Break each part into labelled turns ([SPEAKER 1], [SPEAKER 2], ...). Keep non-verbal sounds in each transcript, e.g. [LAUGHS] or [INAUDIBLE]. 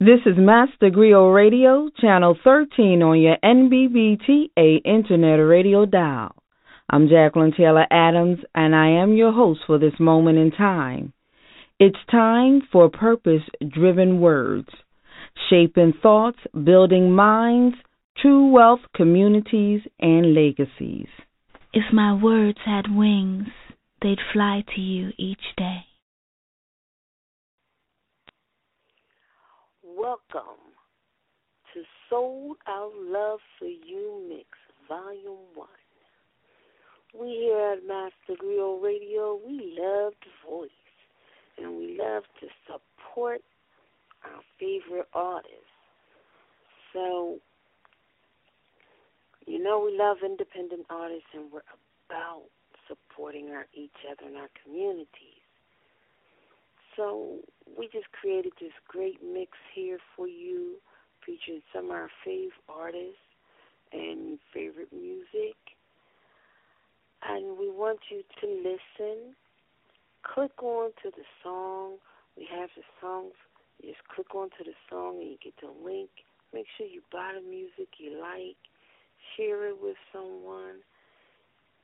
[SPEAKER 1] This is Master Griot Radio, channel 13 on your NBBTA Internet Radio dial. I'm Jacqueline Taylor Adams, and I am your host for this moment in time. It's time for purpose driven words, shaping thoughts, building minds, true wealth, communities, and legacies.
[SPEAKER 2] If my words had wings, they'd fly to you each day.
[SPEAKER 3] Welcome to Souled Out Love for You Mix, Volume 1. We here at Master Griot Radio, we love the voice and we love to support our favorite artists. So, you know, we love independent artists and we're about supporting our each other and our communities. So, we just created this great mix here for you, featuring some of our fave artists and favorite music and we want you to listen. Click on to the song. We have the songs. You just click on to the song and you get the link. Make sure you buy the music you like. Share it with someone.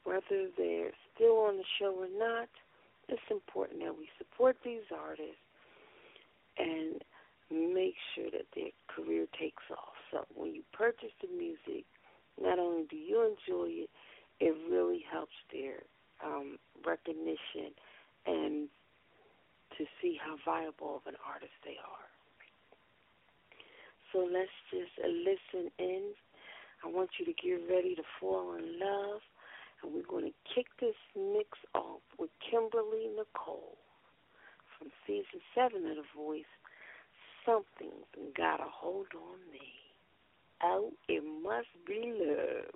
[SPEAKER 3] Whether they're still on the show or not, it's important that we support these artists and make sure that their career takes off. So when you purchase the music, not only do you enjoy it, it really helps their um, recognition and to see how viable of an artist they are. So let's just uh, listen in. I want you to get ready to fall in love. And we're going to kick this mix off with Kimberly Nichole from season seven of The Voice. Something's got a hold on me. Oh, it must be love.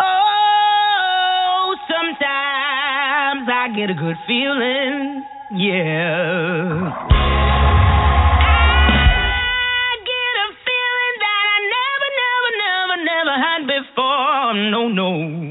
[SPEAKER 4] Oh, sometimes I get a good feeling, yeah. I get a feeling that I never, never, never, never had before. No, no.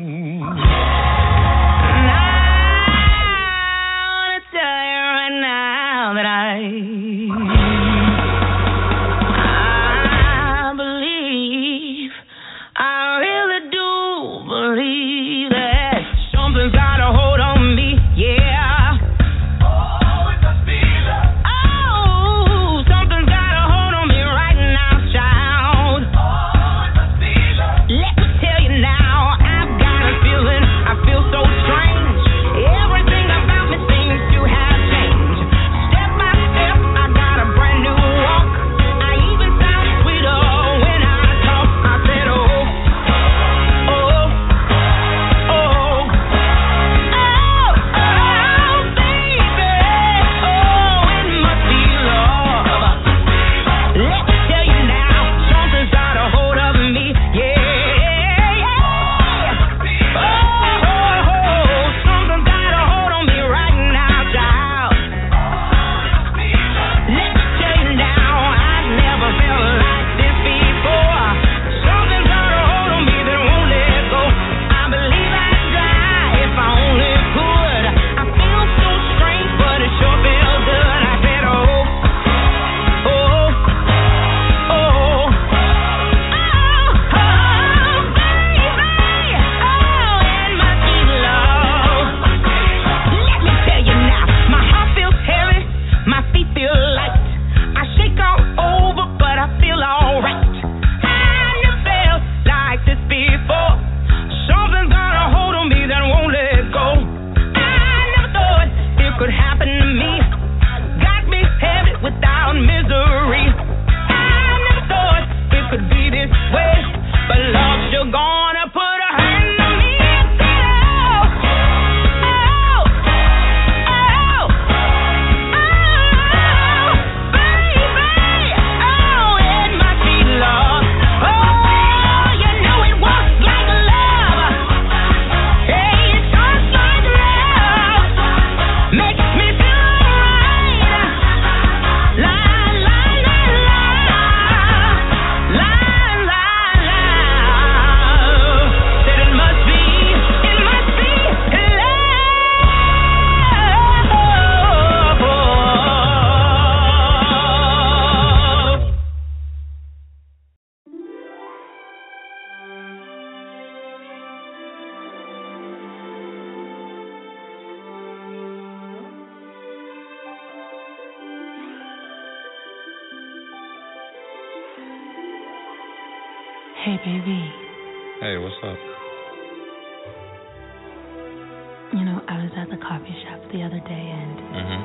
[SPEAKER 5] Mm-hmm.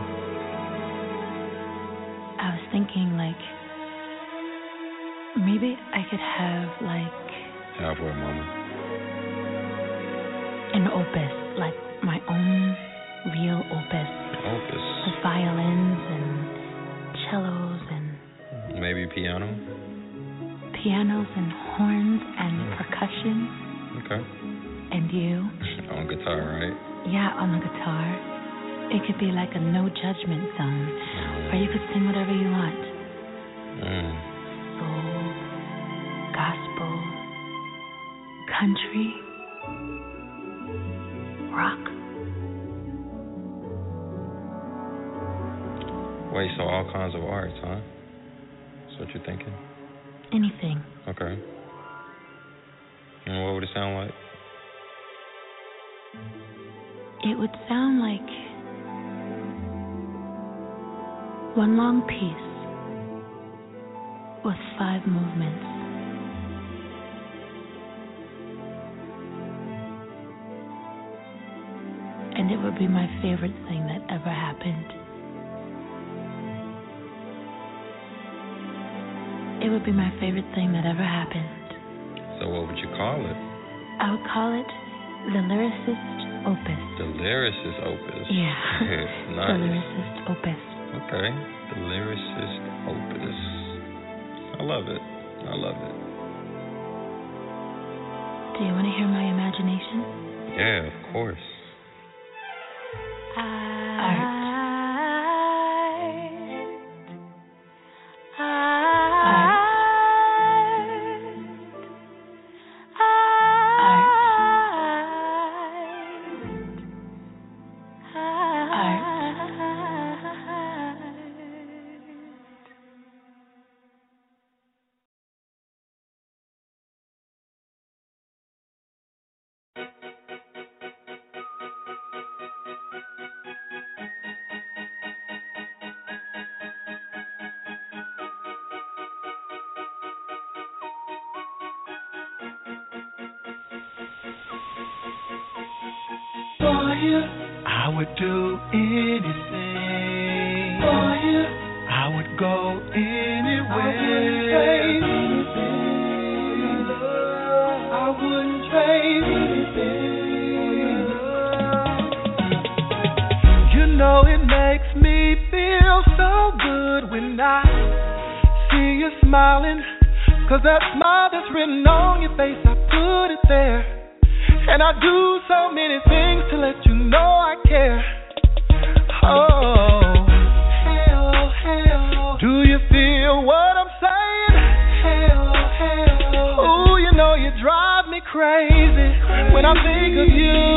[SPEAKER 6] I was thinking, like, maybe I could have, like,
[SPEAKER 5] Halfway, mama.
[SPEAKER 6] an opus, like my own real opus
[SPEAKER 5] Opus.
[SPEAKER 6] with violins and cellos and
[SPEAKER 5] Maybe piano.
[SPEAKER 6] pianos and horns and percussion
[SPEAKER 5] Okay.
[SPEAKER 6] and you. [LAUGHS]
[SPEAKER 5] On guitar, right?
[SPEAKER 6] Yeah, on the guitar. It could be like a no judgment zone, or you could sing whatever you want.
[SPEAKER 5] Mm.
[SPEAKER 6] Soul, gospel, country, rock.
[SPEAKER 5] Wait, so all kinds of arts, huh? That's what you're thinking?
[SPEAKER 6] Anything.
[SPEAKER 5] Okay. And what would it sound like?
[SPEAKER 6] It would sound like one long piece with five movements. And it would be my favorite thing that ever happened. It would be my favorite thing that ever happened.
[SPEAKER 5] So what would you call it?
[SPEAKER 6] I would call it the lyricist opus.
[SPEAKER 5] The lyricist opus.
[SPEAKER 6] Yeah. [LAUGHS] [LAUGHS] The
[SPEAKER 5] nice.
[SPEAKER 6] lyricist opus.
[SPEAKER 5] Okay. The lyricist opus. I love it. I love it.
[SPEAKER 6] Do you want to hear my imagination?
[SPEAKER 5] Yeah, of course.
[SPEAKER 7] I think of you.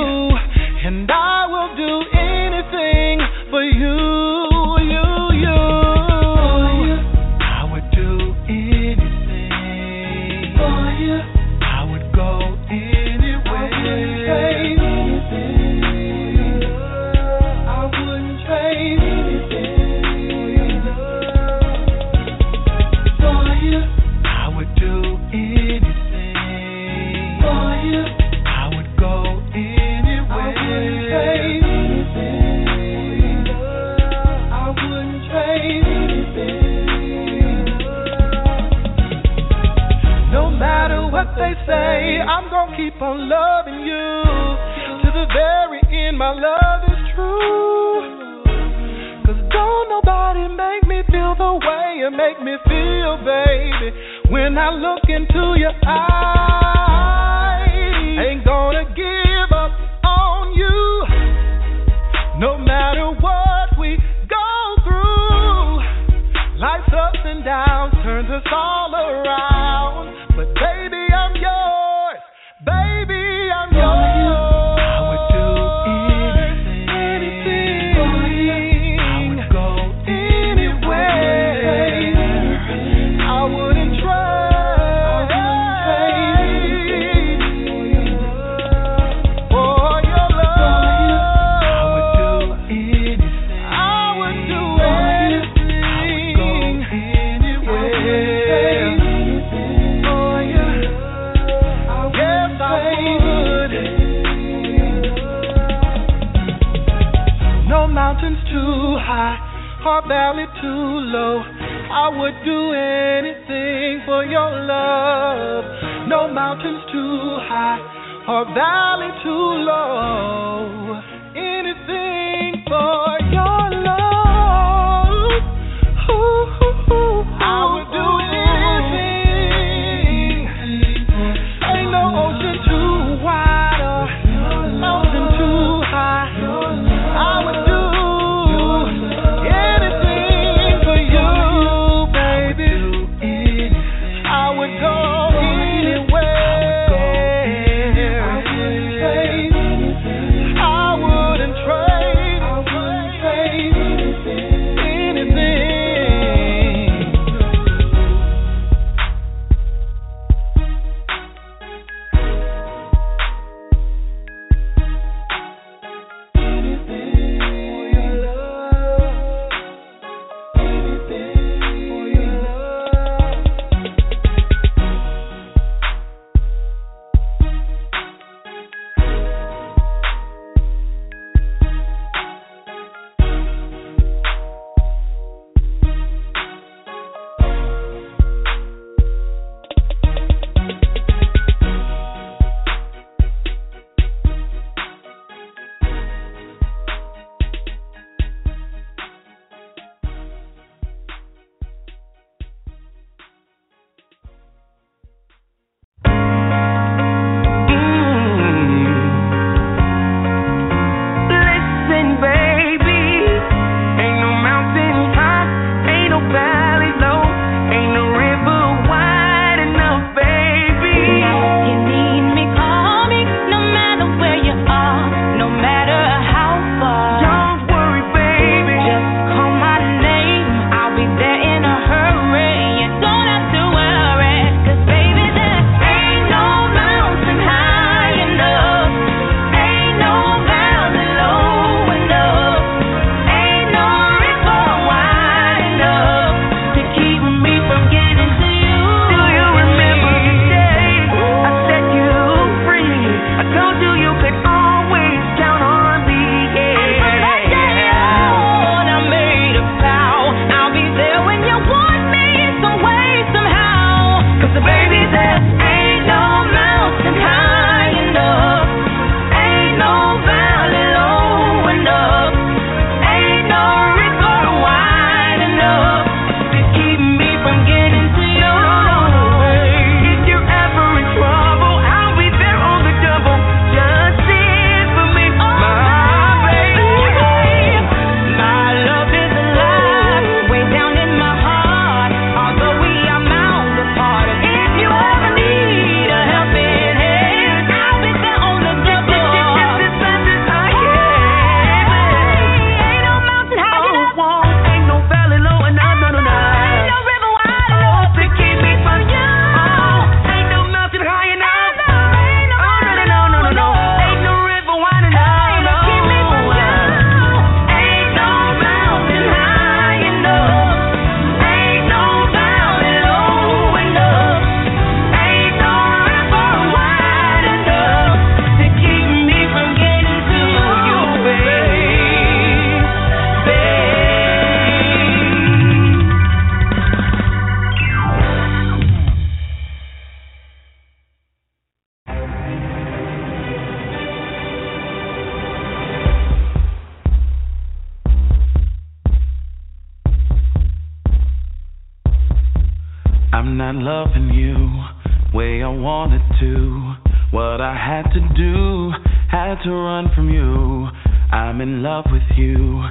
[SPEAKER 8] not loving you way I wanted to. What I had to do, had to run from you. I'm in love with you,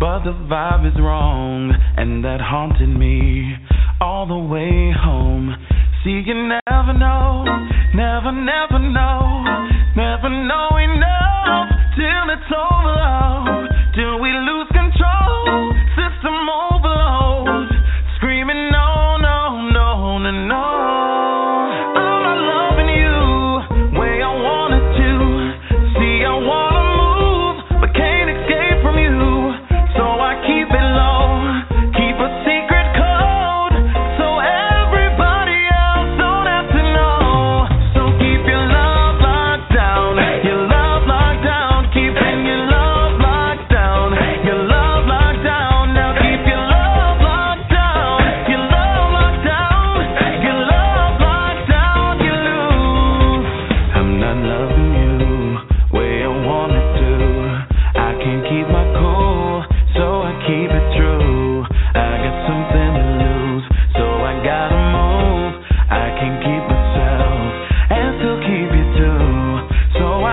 [SPEAKER 8] but the vibe is wrong, and that haunted me all the way home. See, you never know, never, never know, never know enough till it's over.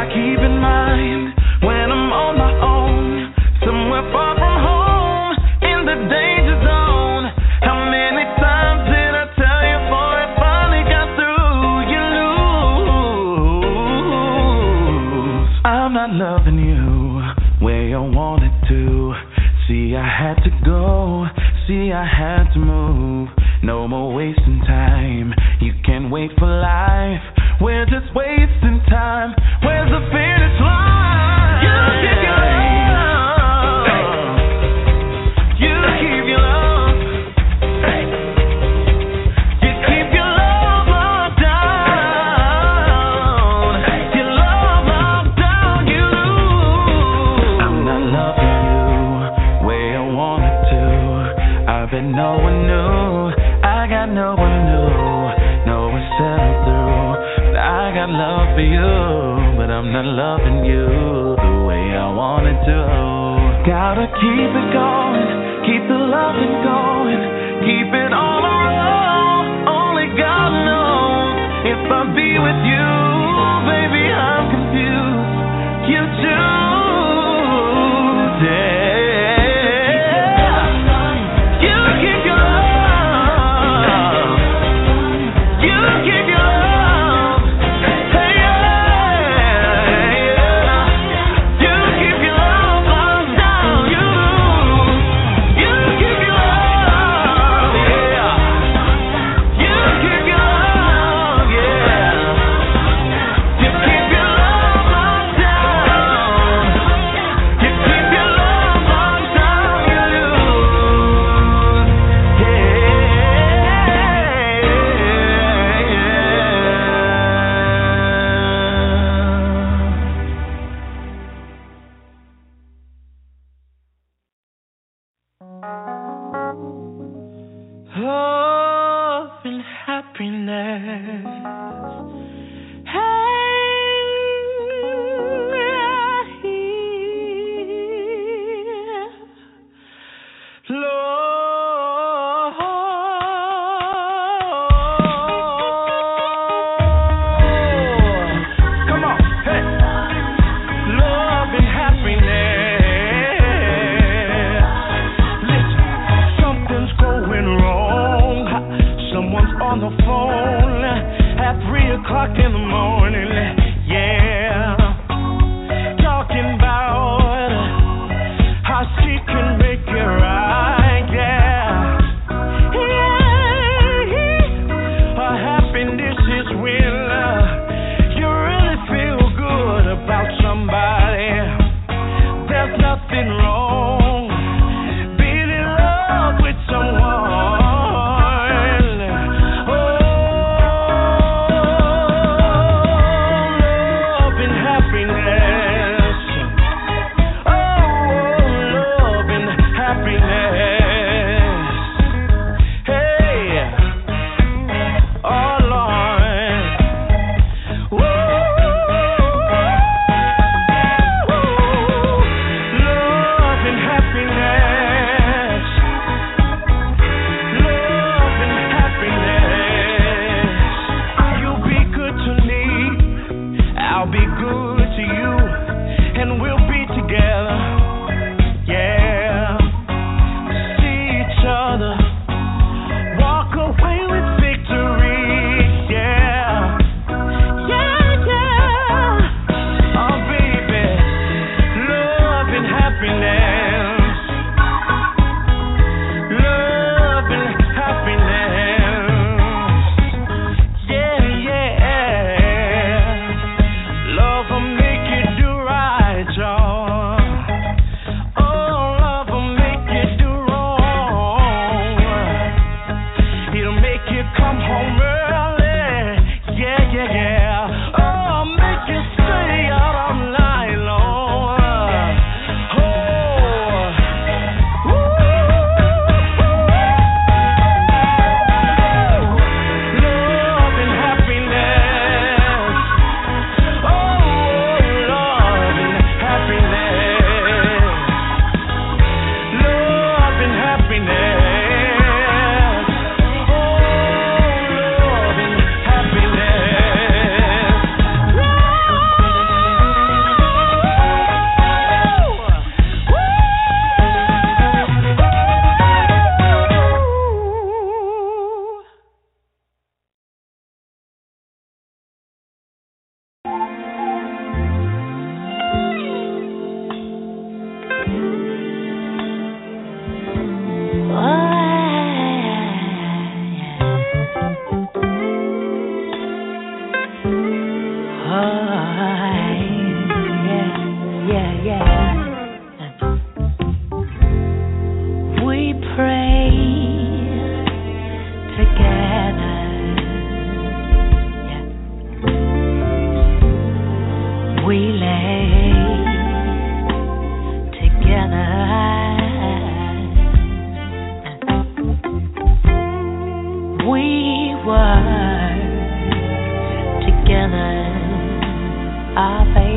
[SPEAKER 8] keep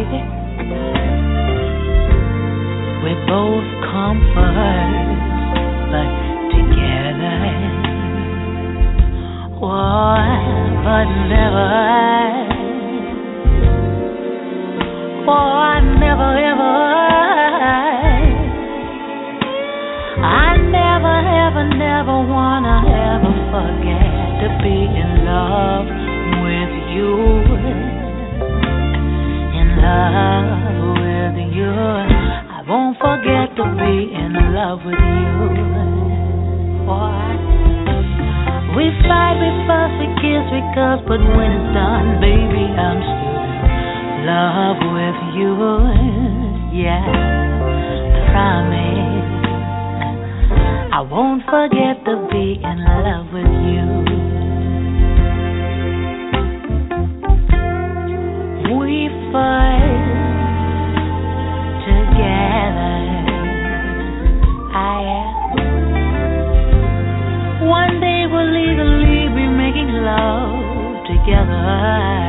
[SPEAKER 7] baby.
[SPEAKER 9] We both come first, but together, oh, but never, oh, never ever. I never, ever, never wanna ever forget to be in love with you. Love with you. I won't forget to be in love with you. We fight, we fuss, we kiss, we cuss, but when it's done, baby, I'm still in love with you. Yeah, promise. I won't forget to be in love with you. We fight One day we'll legally be making love together.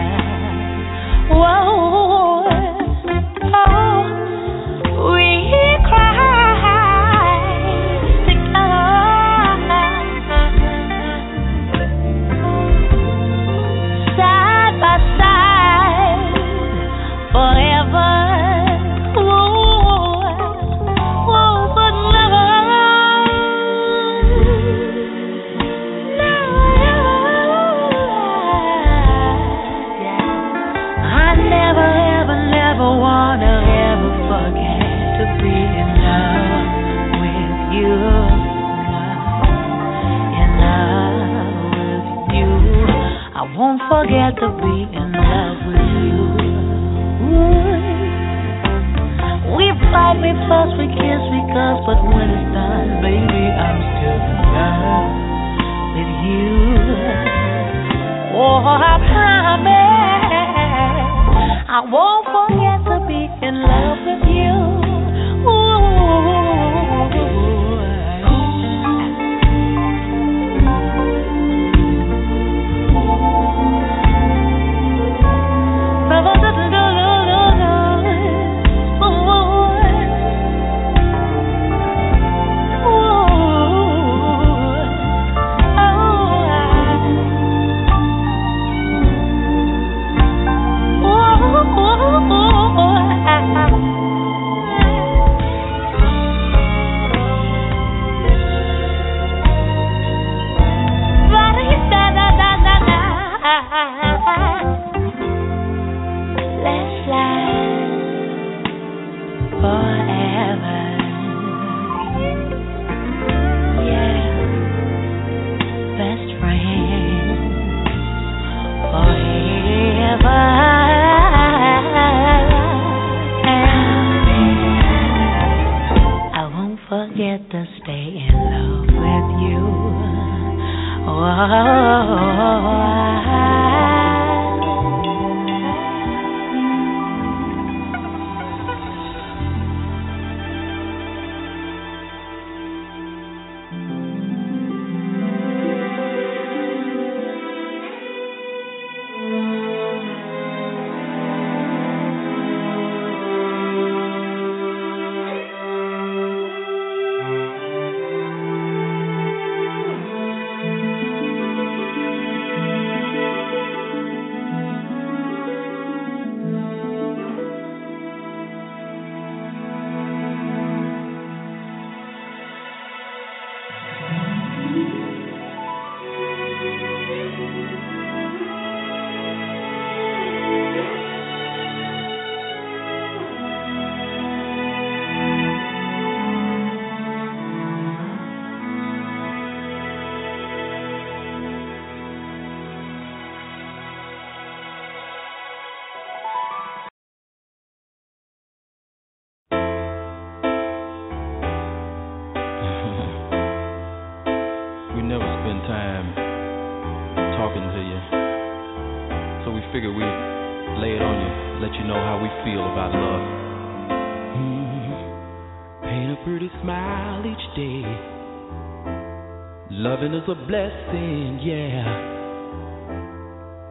[SPEAKER 7] Pretty smile each day. Loving is a blessing, yeah.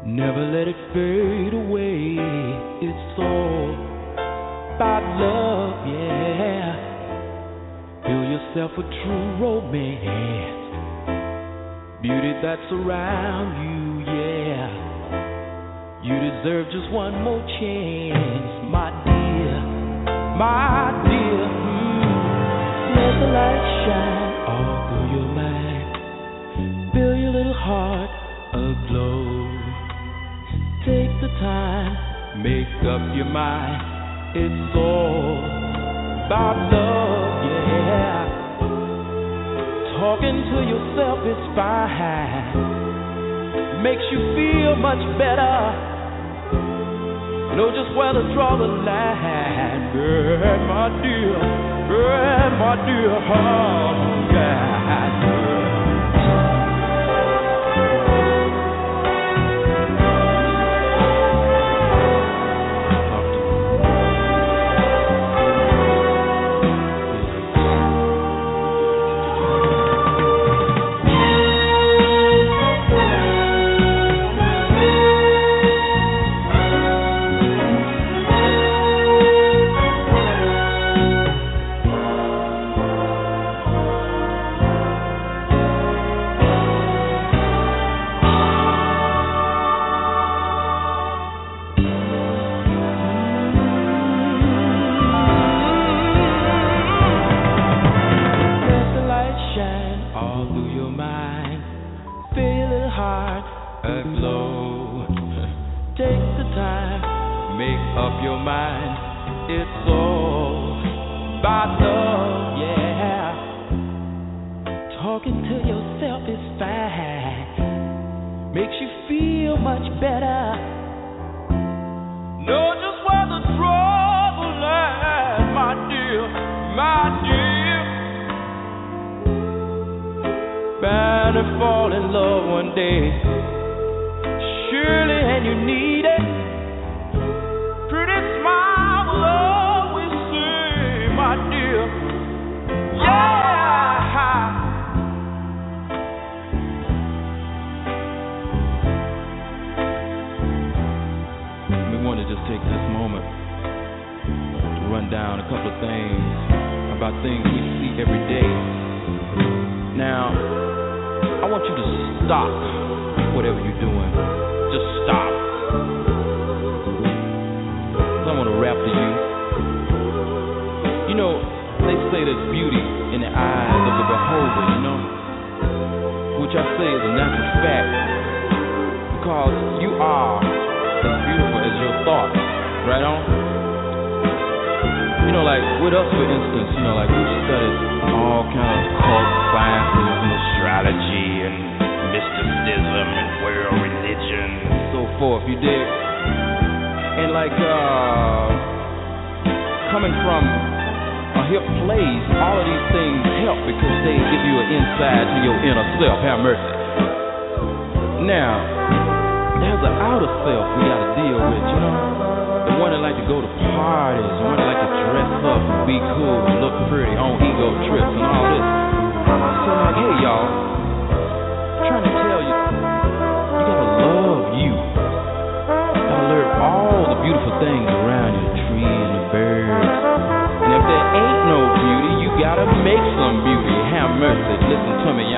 [SPEAKER 10] Never let it fade away. It's all about love, yeah. Fill yourself a true romance. Beauty that's around you, yeah. You deserve just one more chance, my dear, my dear. Let the light shine all through your mind. Fill your little heart aglow. Take the time, make up your mind. It's all about love, yeah. Talking to yourself is fine. Makes you feel much better. Know just where to draw the line, girl, my dear, my dear, oh, yeah. Let moment to run down a couple of things about things we see every day. Now, I want you to stop whatever you're doing. Just stop. I want to rap to you. You know, they say there's beauty in the eyes of the beholder, you know? Which I say is a natural fact. Because you are as beautiful as your thoughts. Right on? You know, like with us, for instance, you know, like we studied all kind of cult sciences and astrology and mysticism and world religion and so forth. You dig? And like uh, coming from a hip place, all of these things help because they give you an insight to your inner self. Have mercy. Now, there's an outer self we gotta deal with, you know? One that like to go to parties, one that like to dress up be cool look pretty on ego trips and all this. So like, hey y'all, I'm trying to tell you, you gotta love you. You gotta learn all the beautiful things around you, the tree and the birds. And if there ain't no beauty, you gotta make some beauty. Have mercy, listen to me,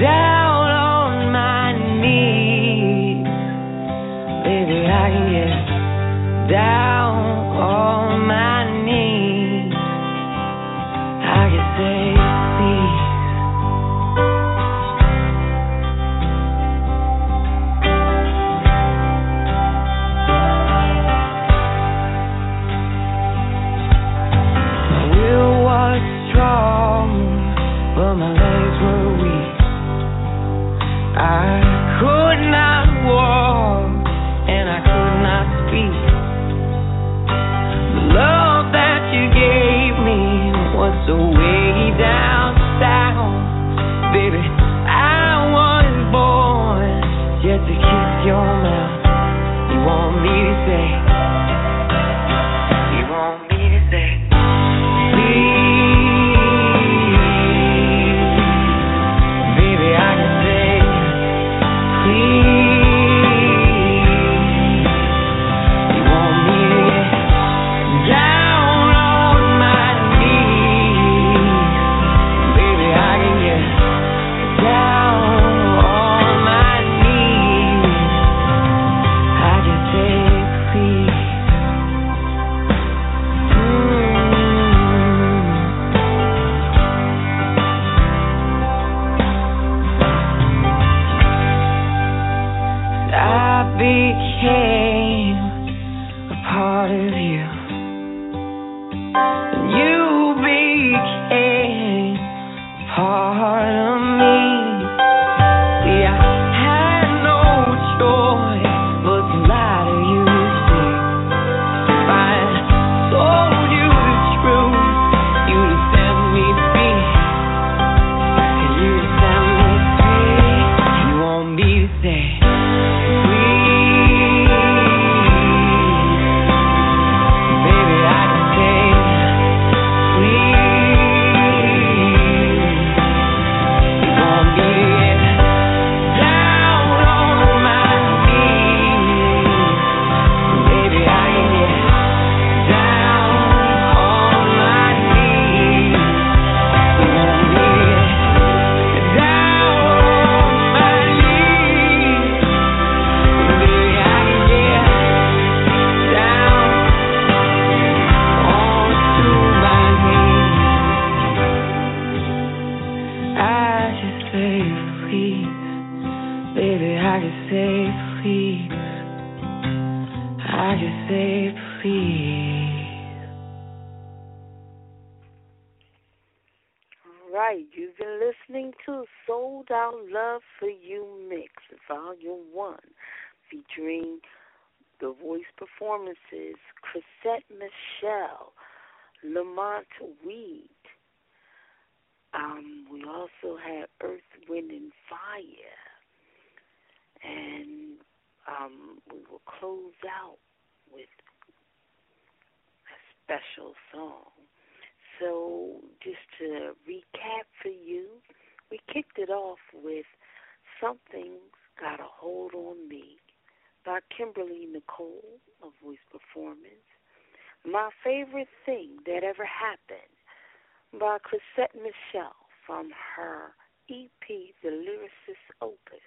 [SPEAKER 11] down
[SPEAKER 3] right, you've been listening to Souled Out Love for You Mix, Volume 1, featuring the voice performances Chrisette Michele, LaMont Wheat. Um, we also had Earth, Wind, and Fire. And um, we will close out with a special song. So, just to recap for you, we kicked it off with Something's Got a Hold on Me by Kimberly Nichole, a voice performance. My Favorite Thing That Ever Happened by Chrisette Michele from her EP, The Lyricist Opus.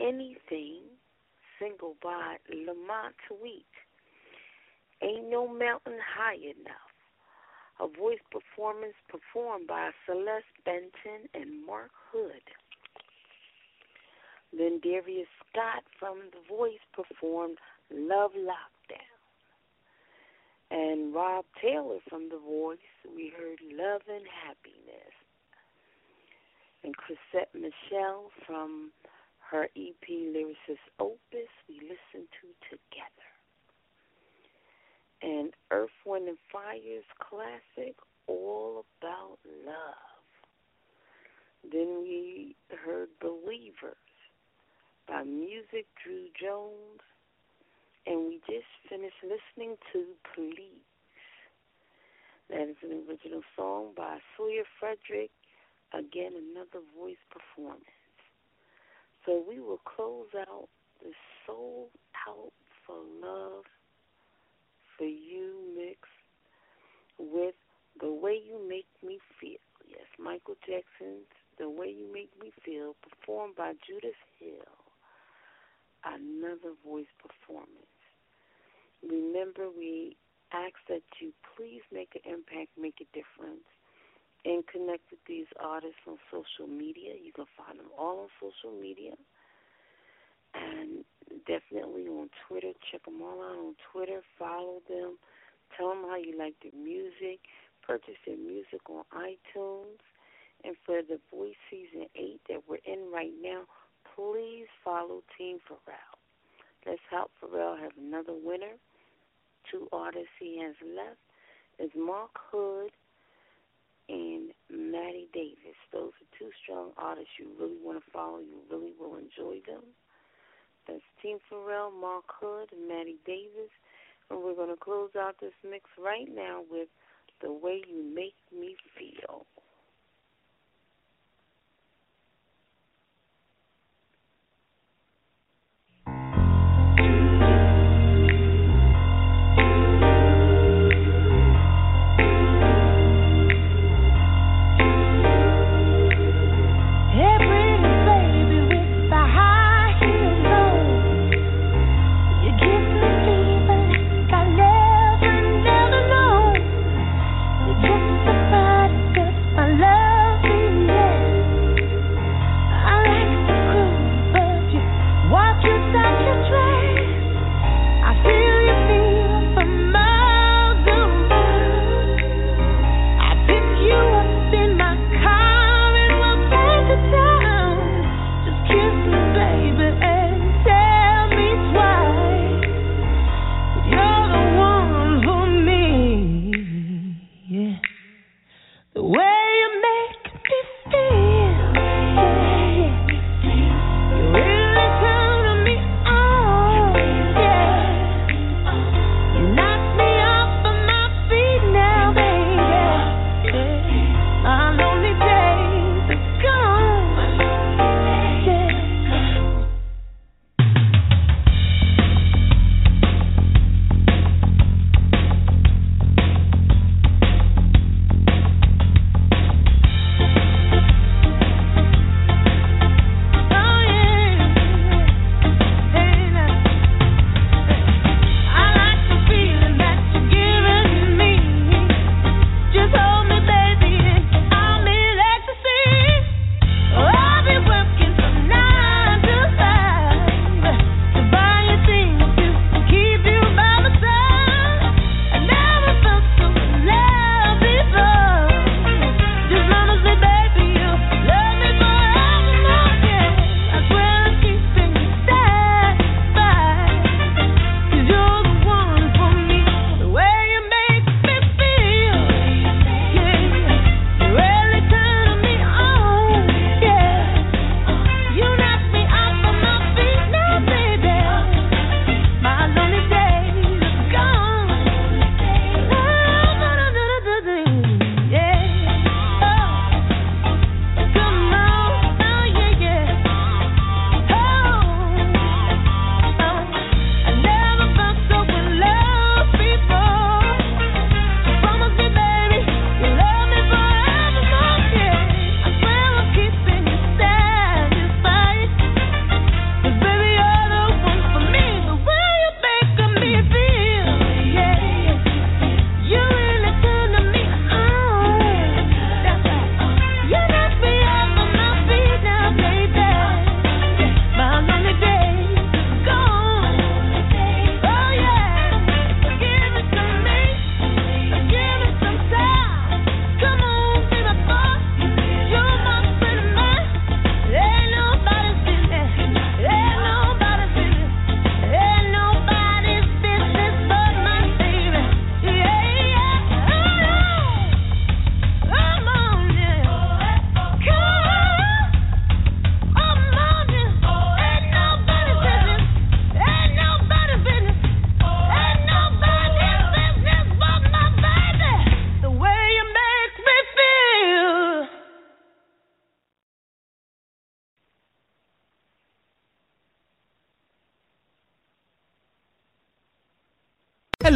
[SPEAKER 3] Anything, single by LaMont Wheat. Ain't No Mountain High Enough a voice performance performed by Celeste Benton and Mark Hood. Then Darius Scott from The Voice performed Love Lockdown. And Rob Taylor from The Voice, we heard Love and Happiness. And Chrisette Michele from her EP Lyricist Opus, we listened to Together and Earth, Wind, and Fire's classic, All About Love. Then we heard Believers by Music Drew Jones, and we just finished listening to Please. That is an original song by Sawyer Frederick, again, another voice performance. So we will close out the Souled Out for Love for you mix with The Way You Make Me Feel. Yes, Michael Jackson's The Way You Make Me Feel, performed by Judith Hill. Another voice performance. Remember, we ask that you please make an impact, make a difference, and connect with these artists on social media. You can find them all on social media. And definitely on Twitter. Check them all out on Twitter. Follow them. Tell them how you like their music. Purchase their music on iTunes. And for the Voice Season 8 that we're in right now, please follow Team Pharrell. Let's help Pharrell have another winner. Two artists he has left is Mark Hood and Madi Davis. Those are two strong artists you really want to follow. You really will enjoy them. That's Team Pharrell, Mark Hood, and Madi Davis. And we're going to close out this mix right now with The Way You Make Me Feel.